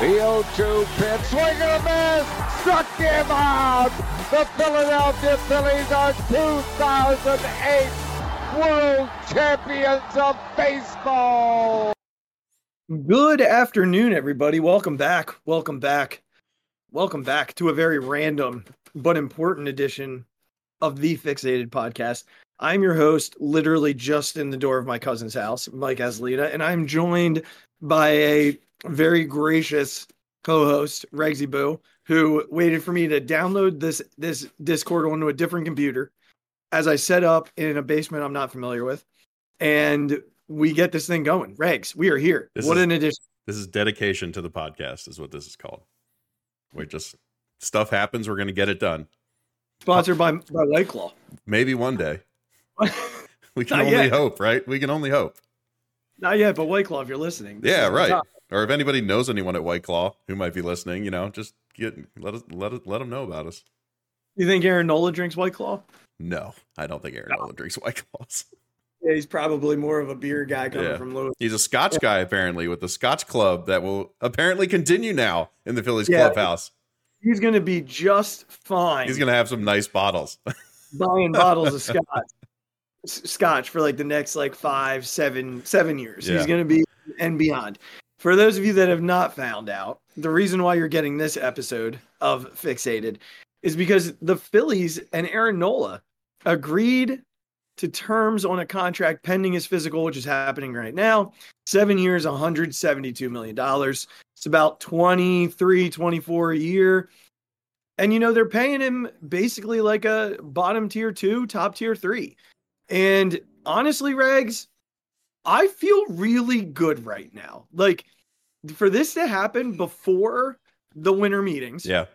The 0-2 pitch, swing and a miss, struck him out. The Philadelphia Phillies are 2008 World Champions of Baseball. Good afternoon, everybody. Welcome back. Welcome back. Welcome back to a very random but important edition of the Phixated Podcast. I'm your host, literally just in the door of my cousin's house, Mike Aslita, and I'm joined by a very gracious co-host, Regsy Boo, who waited for me to download this this Discord onto a different computer as I set up in a basement I'm not familiar with, and we get this thing going. Regs, we are here. This what is- an addition! This is dedication to the podcast, is what this is called. We just stuff happens. We're going to get it done. Sponsored by by White Claw. Maybe one day. We can Not only yet. hope, right? We can only hope. Not yet, but White Claw, if you're listening. Yeah, right. Or if anybody knows anyone at White Claw who might be listening, you know, just get let us let us let them know about us. You think Aaron Nola drinks White Claw? No, I don't think Aaron Nola drinks White Claws. Yeah, he's probably more of a beer guy coming Yeah. from Louis. He's a Scotch guy apparently with the Scotch Club that will apparently continue now in the Phillies Yeah. clubhouse. He's going to be just fine. He's going to have some nice bottles. buying bottles of scotch, scotch for like the next like five, seven, seven years. Yeah. He's going to be and beyond. For those of you that have not found out, the reason why you're getting this episode of Phixated is because the Phillies and Aaron Nola agreed to terms on a contract pending his physical, which is happening right now. Seven years, $172 million. It's about 23, 24 a year. And, you know, they're paying him basically like a bottom tier two, top tier three. And honestly, Regs, I feel really good right now. Like, for this to happen before the winter meetings, yeah.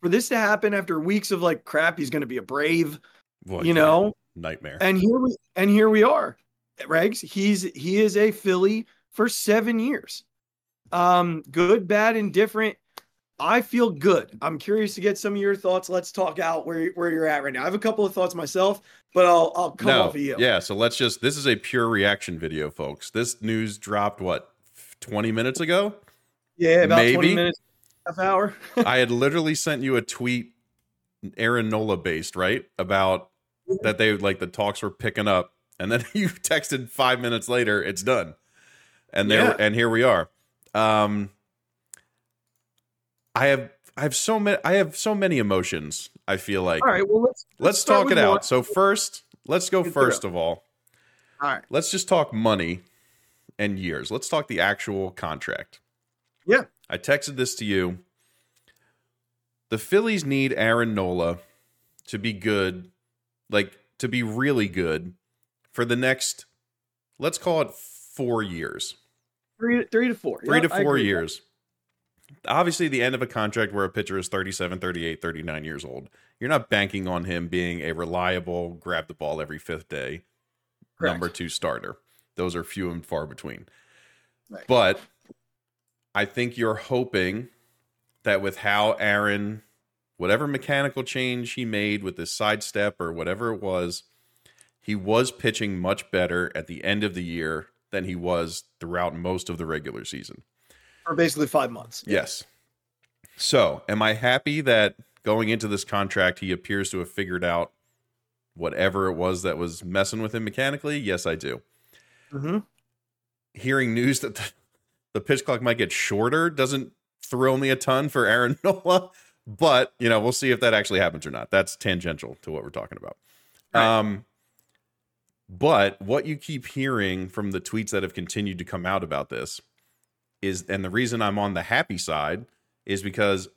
for this to happen after weeks of like crap, he's going to be a brave, you know, nightmare. and here we and here we are. Regs, he's he is a Philly for 7 years. Um good, bad, indifferent. I feel good. I'm curious to get some of your thoughts. Let's talk out where where you're at right now. I have a couple of thoughts myself, but I'll I'll come no, off of you. yeah. So let's just. This is a pure reaction video, folks. This news dropped what twenty minutes ago. Yeah, about 20 Maybe. minutes, half hour. I had literally sent you a tweet, Aaron Nola based, right? About that they like the talks were picking up, and then you texted five minutes later, it's done, and there Yeah. and here we are. Um, I have I have so many I have so many emotions. I feel like All right, well let's let's start talk it out. one. So first, let's go Get first of all. All right. Let's just talk money and years. Let's talk the actual contract. Yeah. I texted this to you. The Phillies need Aaron Nola to be good, like to be really good for the next, let's call it four years, Three, three to four. three Yeah, to four agree with years. Obviously, the end of a contract where a pitcher is 37, 38, 39 years old, you're not banking on him being a reliable, grab the ball every fifth day Correct. number two starter. Those are few and far between. Right. But I think you're hoping that with how Aaron, whatever mechanical change he made with this sidestep or whatever it was, he was pitching much better at the end of the year than he was throughout most of the regular season. For basically five months. Yes. So, am I happy that going into this contract, he appears to have figured out whatever it was that was messing with him mechanically? Yes, I do. hmm Hearing news that the, the pitch clock might get shorter doesn't thrill me a ton for Aaron Nola, but you know, we'll see if that actually happens or not. That's tangential to what we're talking about. Right. Um, but what you keep hearing from the tweets that have continued to come out about this is, and the reason I'm on the happy side is because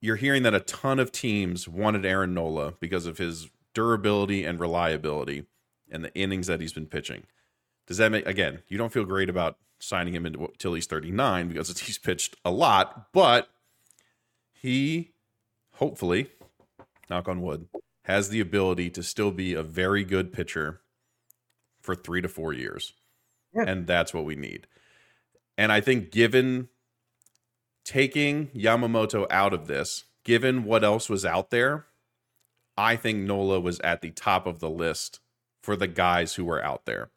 you're hearing that a ton of teams wanted Aaron Nola because of his durability and reliability and the innings that he's been pitching. Does that make again? You don't feel great about signing him until he's 39 because he's pitched a lot, but he hopefully, knock on wood, has the ability to still be a very good pitcher for three to four years. Yeah. And that's what we need. And I think, given taking Yamamoto out of this, given what else was out there, I think Nola was at the top of the list for the guys who were out there.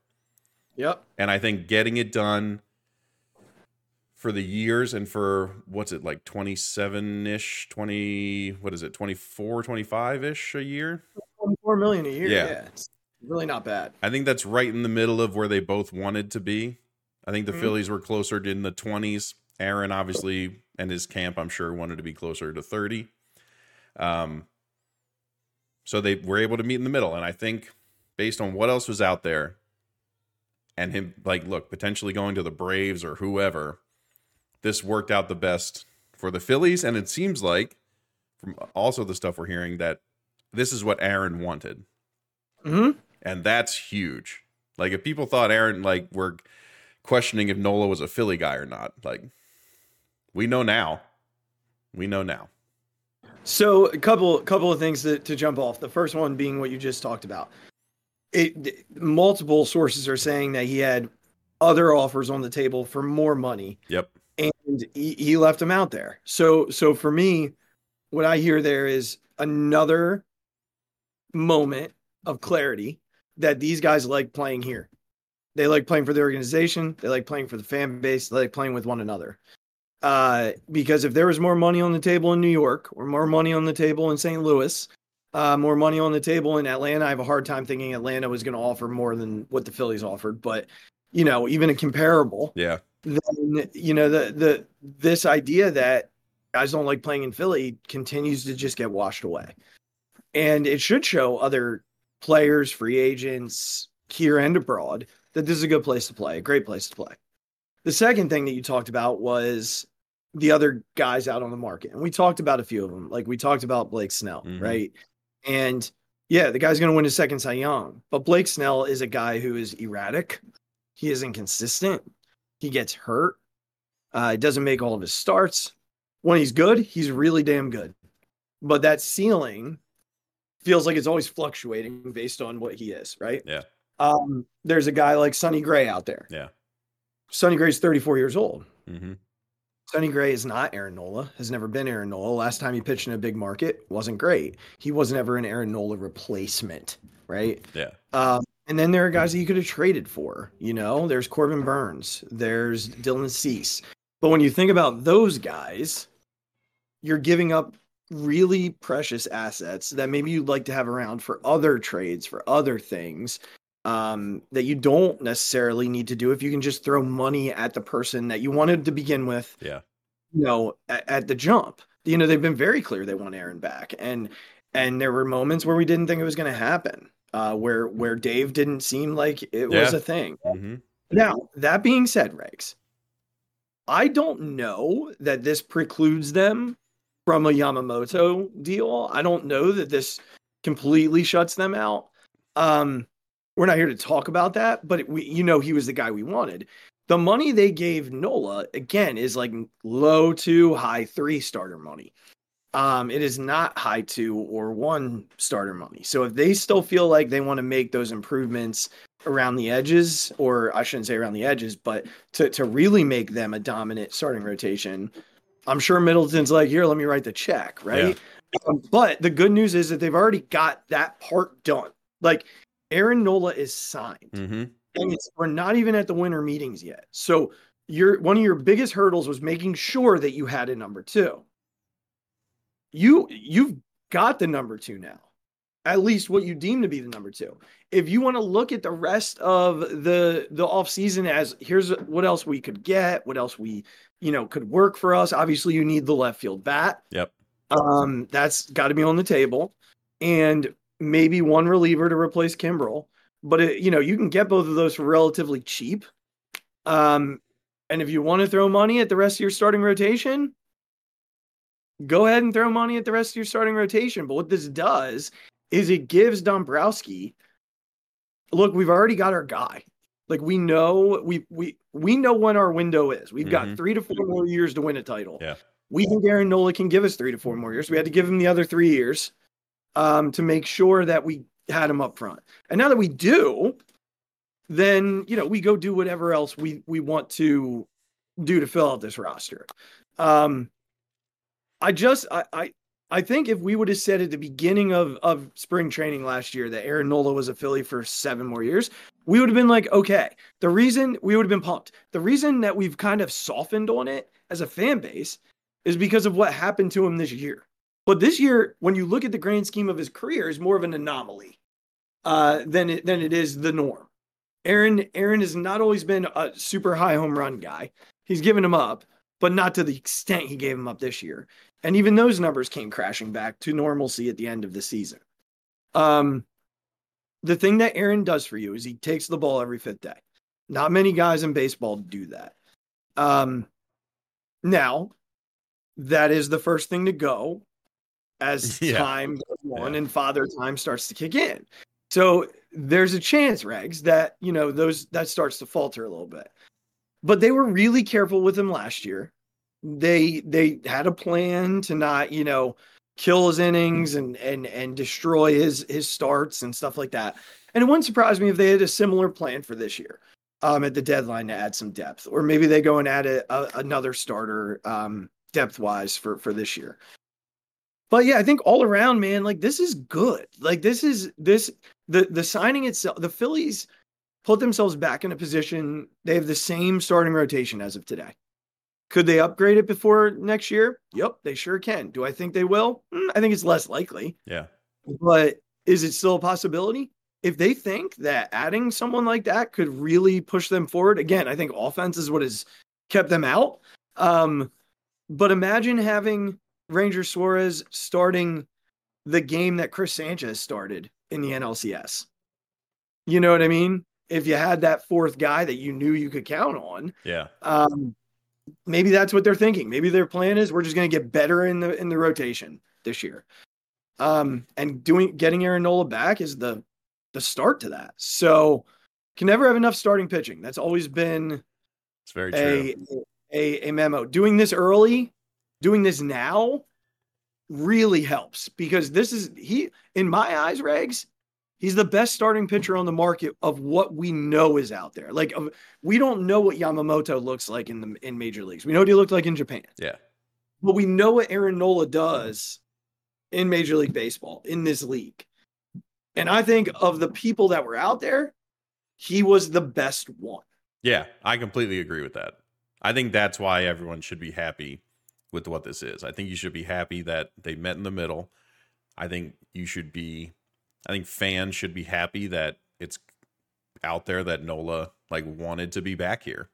Yep. And I think getting it done for the years and for what's it like 27 ish 20 what is it 24 25 ish a year 24 million a year. Yeah. Yeah. It's really not bad. i think that's right in the middle of where they both wanted to be i think the Mhm. phillies were closer in the 20s aaron obviously and his camp i'm sure wanted to be closer to 30 um so they were able to meet in the middle and i think based on what else was out there and him like look potentially going to the braves or whoever this worked out the best for the phillies. And it seems like from also the stuff we're hearing that this is what aaron wanted. Hmm and that's huge. Like if people thought aaron like were questioning if nola was a philly guy or not like we know now we know now So a couple couple of things to, to jump off. The first one being what you just talked about. It multiple sources are saying that he had other offers on the table for more money yep and he, he left them out there. So so for me, what I hear there is another moment of clarity that these guys like playing here. They like playing for the organization. They like playing for the fan base. They like playing with one another. Uh, because if there was more money on the table in New York or more money on the table in St. Louis, uh, more money on the table in Atlanta, I have a hard time thinking Atlanta was going to offer more than what the Phillies offered. But you know, even a comparable, yeah then you know the the this idea that guys don't like playing in Philly continues to just get washed away, and it should show other players, free agents here and abroad that this is a good place to play, a great place to play. The second thing that you talked about was the other guys out on the market, and we talked about a few of them. Like we talked about Blake Snell, Mhm. right? And yeah, the guy's going to win his second Cy Young, but Blake Snell is a guy who is erratic. He is inconsistent. He gets hurt. Uh, he doesn't make all of his starts. When he's good, he's really damn good. But that ceiling feels like it's always fluctuating based on what he is, right? Yeah. Um, there's a guy like Sonny Gray out there. Yeah. Sonny Gray's 34 years old. hmm Sonny Gray is not Aaron Nola, has never been Aaron Nola. Last time he pitched in a big market wasn't great. He wasn't ever an Aaron Nola replacement, right? yeah Um, and then there are guys that you could have traded for. You know, there's Corbin Burnes, there's Dylan Cease. But when you think about those guys, you're giving up really precious assets that maybe you'd like to have around for other trades, for other things um, that you don't necessarily need to do if you can just throw money at the person that you wanted to begin with. Yeah. You know, at, at the jump. You know, they've been very clear they want Aaron back, and and there were moments where we didn't think it was going to happen, uh, where where Dave didn't seem like it was a thing. hmm Now, that being said, Regs, I don't know that this precludes them from a Yamamoto deal. I don't know that this completely shuts them out. Um, we're not here to talk about that, but we, you know, he was the guy we wanted. The money they gave Nola again is like low two, high three starter money. Um, it is not high two or one starter money. So if they still feel like they want to make those improvements around the edges, or I shouldn't say around the edges, but to to really make them a dominant starting rotation, I'm sure Middleton's like, here, let me write the check, right? Um, but the good news is that they've already got that part done. Like Aaron Nola is signed hmm and it's, we're not even at the winter meetings yet. So your one of your biggest hurdles was making sure that you had a number two. You you've got the number two now, at least what you deem to be the number two. If you want to look at the rest of the the off season as here's what else we could get, what else we you know could work for us. Obviously, you need the left field bat. Yep. Um, that's got to be on the table, and maybe one reliever to replace Kimbrel but it, you know you can get both of those for relatively cheap. Um, and if you want to throw money at the rest of your starting rotation, go ahead and throw money at the rest of your starting rotation. But what this does is it gives Dombrowski. Look, we've already got our guy. Like we know we we we know when our window is. We've got Mhm. three to four more years to win a title. Yeah. We think Aaron Nola can give us three to four more years. We had to give him the other three years um, to make sure that we had him up front. And now that we do, then you know we go do whatever else we we want to do to fill out this roster. Um, I just I, I I think if we would have said at the beginning of, of spring training last year that Aaron Nola was a Philly for seven more years, we would have been like, okay. The reason we would have been pumped. The reason that we've kind of softened on it as a fan base is because of what happened to him this year. But this year, when you look at the grand scheme of his career, is more of an anomaly uh, than it, than it is the norm. Aaron Aaron has not always been a super high home run guy. He's given him up, but not to the extent he gave him up this year. And even those numbers came crashing back to normalcy at the end of the season. Um, the thing that Aaron does for you is he takes the ball every fifth day. Not many guys in baseball do that. Um, now, that is the first thing to go as Yeah. time goes on Yeah. and father time starts to kick in. So there's a chance, Regs, that you know those that starts to falter a little bit. But they were really careful with him last year. They they had a plan to not, you know, kill his innings and and and destroy his his starts and stuff like that. And it wouldn't surprise me if they had a similar plan for this year um, at the deadline to add some depth, or maybe they go and add a, a, another starter um, depth wise for for this year. But yeah, I think all around, man, like this is good. Like this is this the the signing itself. The Phillies put themselves back in a position. They have the same starting rotation as of today. Could they upgrade it before next year? Yep, they sure can. Do I think they will? Mm, I think it's less likely Yeah. but is it still a possibility? If they think that adding someone like that could really push them forward, again, I think offense is what has kept them out. Um, but imagine having Ranger Suarez starting the game that Chris Sanchez started in the NLCS. You know what I mean? If you had that fourth guy that you knew you could count on, Yeah. um, maybe that's what they're thinking. Maybe their plan is we're just going to get better in the in the rotation this year. Um, and doing getting Aaron Nola back is the the start to that. So can never have enough starting pitching. That's always been It's very true. a, a a memo. Doing this early, doing this now really helps because this is he in my eyes, Regs, he's the best starting pitcher on the market of what we know is out there. Like we don't know what Yamamoto looks like in the in major leagues. We know what he looked like in Japan. Yeah. But we know what Aaron Nola does in Major League Baseball in this league. And I think of the people that were out there, he was the best one. Yeah, I completely agree with that. I think that's why everyone should be happy with what this is. I think you should be happy that they met in the middle. I think you should be I think fans should be happy that it's out there that Nola like wanted to be back here.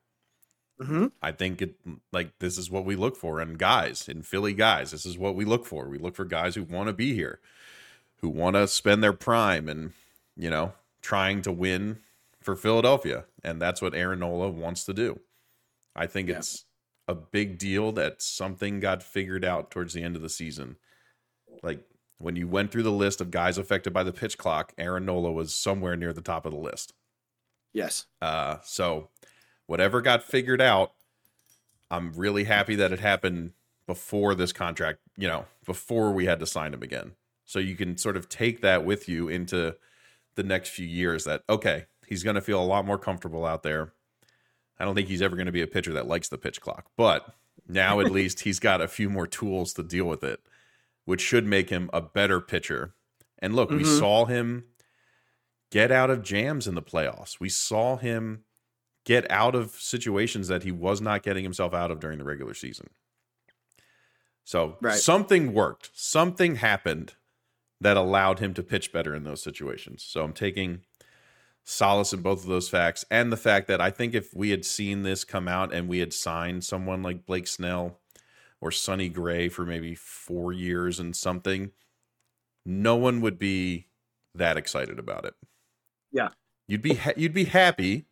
Mm-hmm. I think it like this is what we look for in guys, in Philly guys. This is what we look for. We look for guys who want to be here, who want to spend their prime and, you know, trying to win for Philadelphia. And that's what Aaron Nola wants to do. I think Yeah. it's a big deal that something got figured out towards the end of the season. Like when you went through the list of guys affected by the pitch clock, Aaron Nola was somewhere near the top of the list. Yes. Uh, so whatever got figured out, I'm really happy that it happened before this contract, you know, before we had to sign him again. So you can sort of take that with you into the next few years that, okay, he's going to feel a lot more comfortable out there. I don't think he's ever going to be a pitcher that likes the pitch clock, but now at least he's got a few more tools to deal with it, which should make him a better pitcher. And look, we Mhm. saw him get out of jams in the playoffs. We saw him get out of situations that he was not getting himself out of during the regular season. So Right. something worked. Something happened that allowed him to pitch better in those situations. So I'm taking solace in both of those facts and the fact that I think if we had seen this come out and we had signed someone like Blake Snell or Sonny Gray for maybe 4 years and something, no one would be that excited about it. Yeah. You'd be ha- you'd be happy,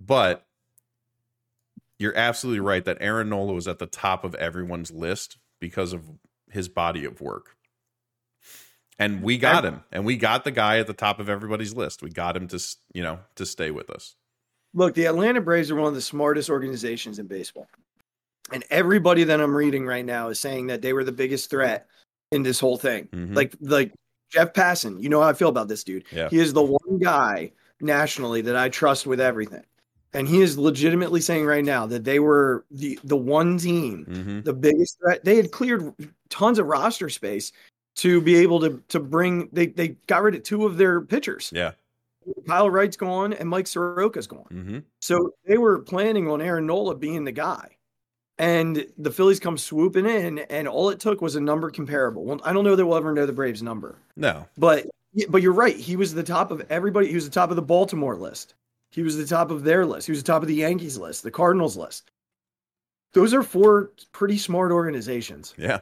but you're absolutely right that Aaron Nola was at the top of everyone's list because of his body of work. And we got him, and we got the guy at the top of everybody's list. We got him to, you know, to stay with us. Look, the Atlanta Braves are one of the smartest organizations in baseball. And everybody that I'm reading right now is saying that they were the biggest threat in this whole thing. Mhm. Like like Jeff Passan, you know how I feel about this dude. Yeah. He is the one guy nationally that I trust with everything. and he is legitimately saying right now that they were the the one team, hmm the biggest threat. They had cleared tons of roster space to be able to to bring. They they got rid of two of their pitchers. Yeah. Kyle Wright's gone and Mike Soroka's gone. hmm So they were planning on Aaron Nola being the guy. And the Phillies come swooping in, and all it took was a number comparable. Well, I don't know that we'll ever know the Braves number, No. but but you're right. He was the top of everybody. He was the top of the Baltimore list. He was the top of their list. He was the top of the Yankees list, the Cardinals list. Those are four pretty smart organizations, Yeah.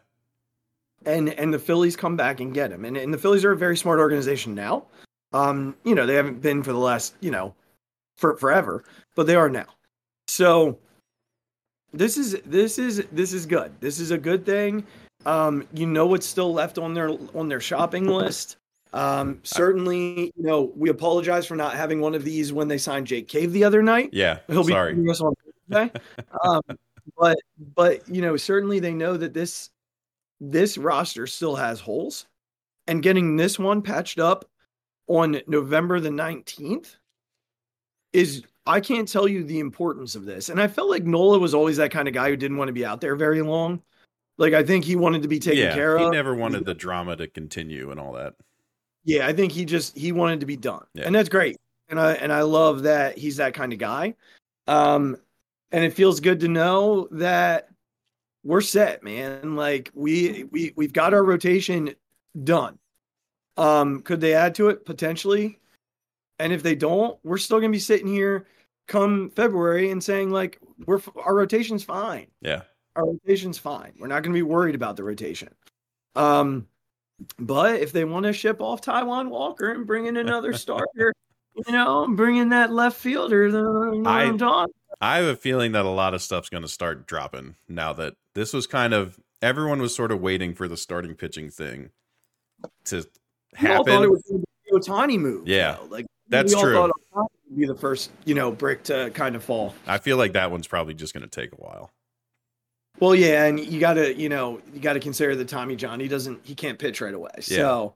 And and the Phillies come back and get him. And and the Phillies are a very smart organization now. Um, you know they haven't been for the last you know for forever, but they are now. So this is this is this is good. This is a good thing. Um, you know what's still left on their on their shopping list. Um, certainly, you know, we apologize for not having one of these when they signed Jake Cave the other night. Yeah. He'll be Sorry. us on Thursday. um, but but you know, certainly they know that this this roster still has holes, and getting this one patched up on November the nineteenth is I can't tell you the importance of this. And I felt like Nola was always that kind of guy who didn't want to be out there very long. Like I think he wanted to be taken yeah. care of. he never wanted the drama to continue and all that. Yeah, I think he just he wanted to be done. Yeah. And that's great. And I and I love that he's that kind of guy. Um and it feels good to know that we're set, man. Like we we we've got our rotation done. Um could they add to it potentially? And if they don't, we're still going to be sitting here come February and saying like we're our rotation's fine Yeah. our rotation's fine. We're not going to be worried about the rotation. Um, but if they want to ship off Taijuan Walker and bring in another starter, you know, bring in that left fielder, then you I- what I'm talking. I have a feeling that a lot of stuff's going to start dropping now that this was kind of everyone was sort of waiting for the starting pitching thing to We all thought it happen. was going to be the Ohtani move. Yeah, though. like that's we all true. Thought would be the first, you know, brick to kind of fall. I feel like that one's probably just going to take a while. Well, yeah, and you got to, you know, you got to consider that Tommy John. He doesn't, he can't pitch right away. So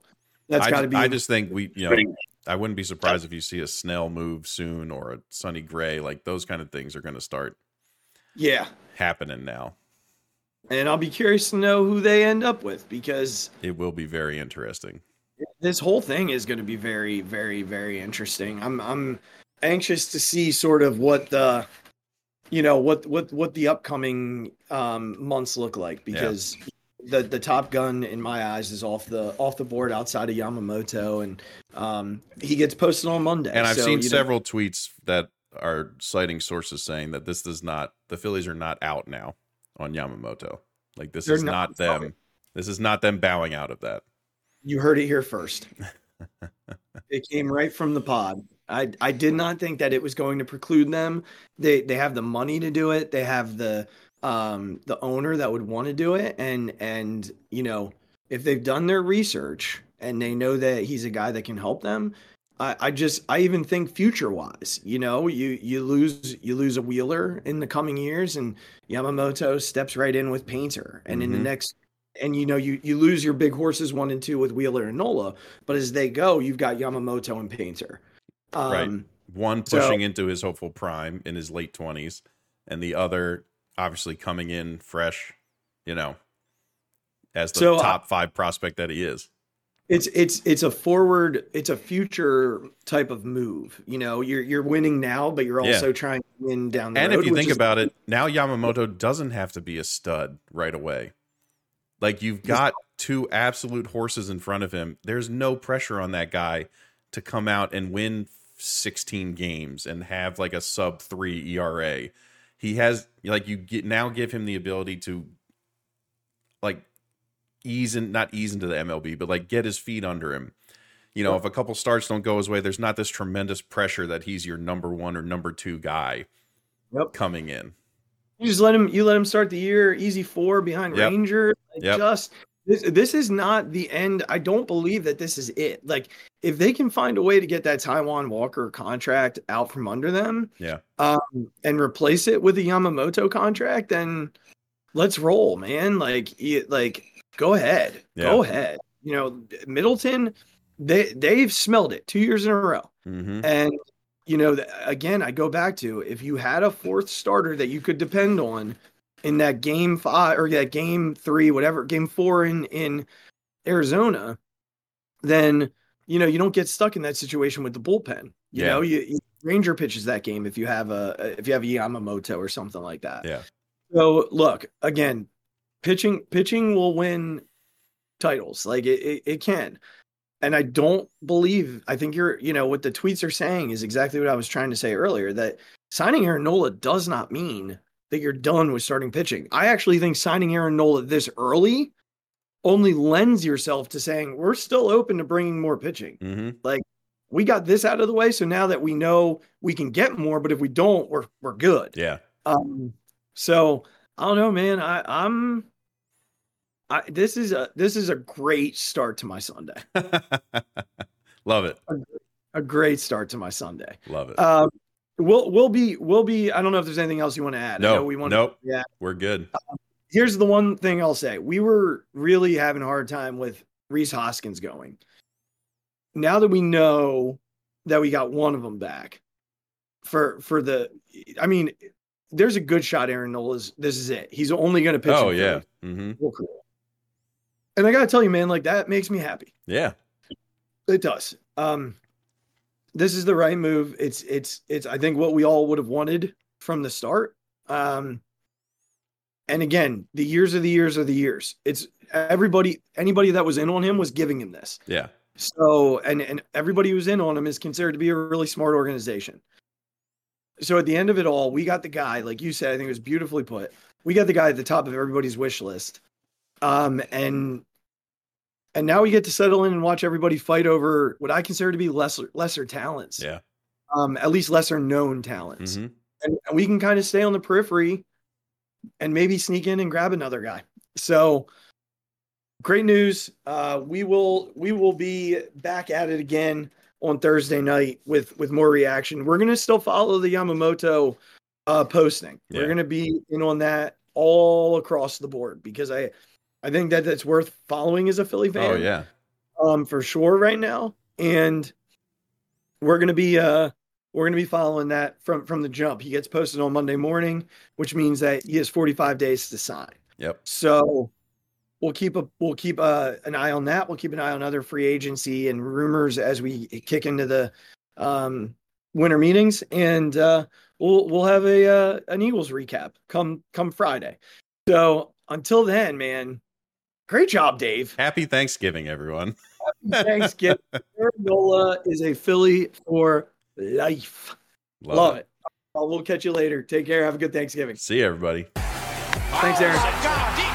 that's got to be. I just think we, you know, I wouldn't be surprised if you see a Snell move soon or a Sonny Gray. Like those kind of things are going to start yeah. happening now. And I'll be curious to know who they end up with because It will be very interesting. this whole thing is going to be very very very interesting i'm i'm anxious to see sort of what the you know what what what the upcoming um months look like because the the top gun in my eyes is off the off the board outside of yamamoto and um he gets posted on monday And I've So, seen you know, several tweets that are citing sources saying that this does not, the Phillies are not out now on Yamamoto. Like this They're is not- not them. This is not them bowing out of that. you heard it here first it came right from the pod I, I did not think that it was going to preclude them. They they have the money to do it. They have the um the owner that would want to do it and and you know if they've done their research and they know that he's a guy that can help them I, I just I even think future wise, you know, you you lose you lose a wheeler in the coming years and Yamamoto steps right in with Painter and in the Mhm. next and you know you you lose your big horses one and two with Wheeler and Nola, but as they go, you've got Yamamoto and Painter. Um, Right. One So- pushing into his hopeful prime in his late 20s, and the other obviously coming in fresh, you know, as the So, uh, top five prospect that he is. It's it's it's a forward, it's a future type of move. You know, you're you're winning now, but you're Yeah. also trying to win down the And road. And if you think is- about it, now Yamamoto doesn't have to be a stud right away. Like you've got two absolute horses in front of him. There's no pressure on that guy to come out and win 16 games and have like a sub 3 ERA. He has like you get now give him the ability to like ease in not ease into the MLB, but like get his feet under him. You know, if a couple starts don't go his way, there's not this tremendous pressure that he's your number one or number two guy Yep. coming in. You just let him. You let him start the year easy four behind Yep. Rangers. Like Yep. Just this. This is not the end. I don't believe that this is it. Like if they can find a way to get that Taijuan Walker contract out from under them, Yeah. um, and replace it with a Yamamoto contract, then let's roll, man. Like, like go ahead, go ahead. You know, Middleton, they they've smelled it two years in a row Mm-hmm. and you know, again, I go back to if you had a fourth starter that you could depend on in that game five or that game three, whatever, game four in in Arizona, then you know you don't get stuck in that situation with the bullpen. You Yeah. know, you, you Ranger pitches that game if you have a if you have a Yamamoto or something like that. Yeah. So look again, pitching pitching will win titles. Like it, it, it can. And I don't believe I think you're you know what the tweets are saying is exactly what I was trying to say earlier that signing Aaron Nola does not mean that you're done with starting pitching. I actually think signing Aaron Nola this early only lends yourself to saying we're still open to bringing more pitching. Mm-hmm. We got this out of the way, so now that we know we can get more, but if we don't, we're we're good. Yeah. Um, so I don't know, man. I, I'm. I, this is a this is a great start to my Sunday. Love it. A great start to my Sunday. Love it. Um, we'll we'll be we'll be. I don't know if there's anything else you want to add. No, we want. nope. Yeah. We're good. Here's the one thing I'll say: we were really having a hard time with Rhys Hoskins going. Now that we know that we got one of them back for for the, I mean, there's a good shot. Aaron Nola's. This is it. He's only going to pitch. Oh yeah. Mm-hmm. Well, cool. And I gotta tell you, man, like that makes me happy. Yeah. It does. Um, this is the right move. It's it's it's. I think what we all would have wanted from the start. Um, and again, the years of the years are the years. It's everybody. Anybody that was in on him was giving him this. Yeah. So and and everybody who's in on him is considered to be a really smart organization. So at the end of it all, we got the guy, like you said, I think it was beautifully put. We got the guy at the top of everybody's wish list. Um and and now we get to settle in and watch everybody fight over what I consider to be lesser lesser talents. Yeah. Um, at least lesser known talents. hmm And, and we can kind of stay on the periphery and maybe sneak in and grab another guy. So great news. Uh, we will we will be back at it again on Thursday night with with more reaction. We're gonna still follow the Yamamoto uh, posting. Yeah. We're gonna be in on that all across the board because I I think that that's worth following as a Philly fan Oh yeah. um for sure right now. And we're going to be uh we're to be following that from from the jump. He gets posted on monday morning which means that he has 45 days to sign. Yep. so we'll keep a we'll keep uh, an eye on that. We'll keep an eye on other free agency and rumors as we kick into the um winter meetings. And uh we'll we'll have a uh, an eagles recap come come friday. So until then man great job dave Happy Thanksgiving, everyone. Happy Thanksgiving. Aaron Nola is a Philly for life. Love, it. Uh, we'll catch you later. Take care. Have a good Thanksgiving. See you, everybody. Thanks, Aaron. Deep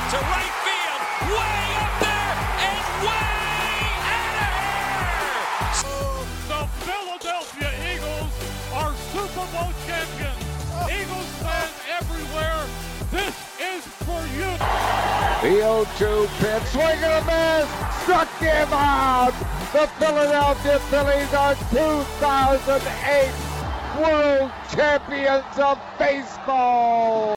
0 2 pitch. Swing and a miss. Struck him out. The Philadelphia Phillies are 2008 World Champions of Baseball.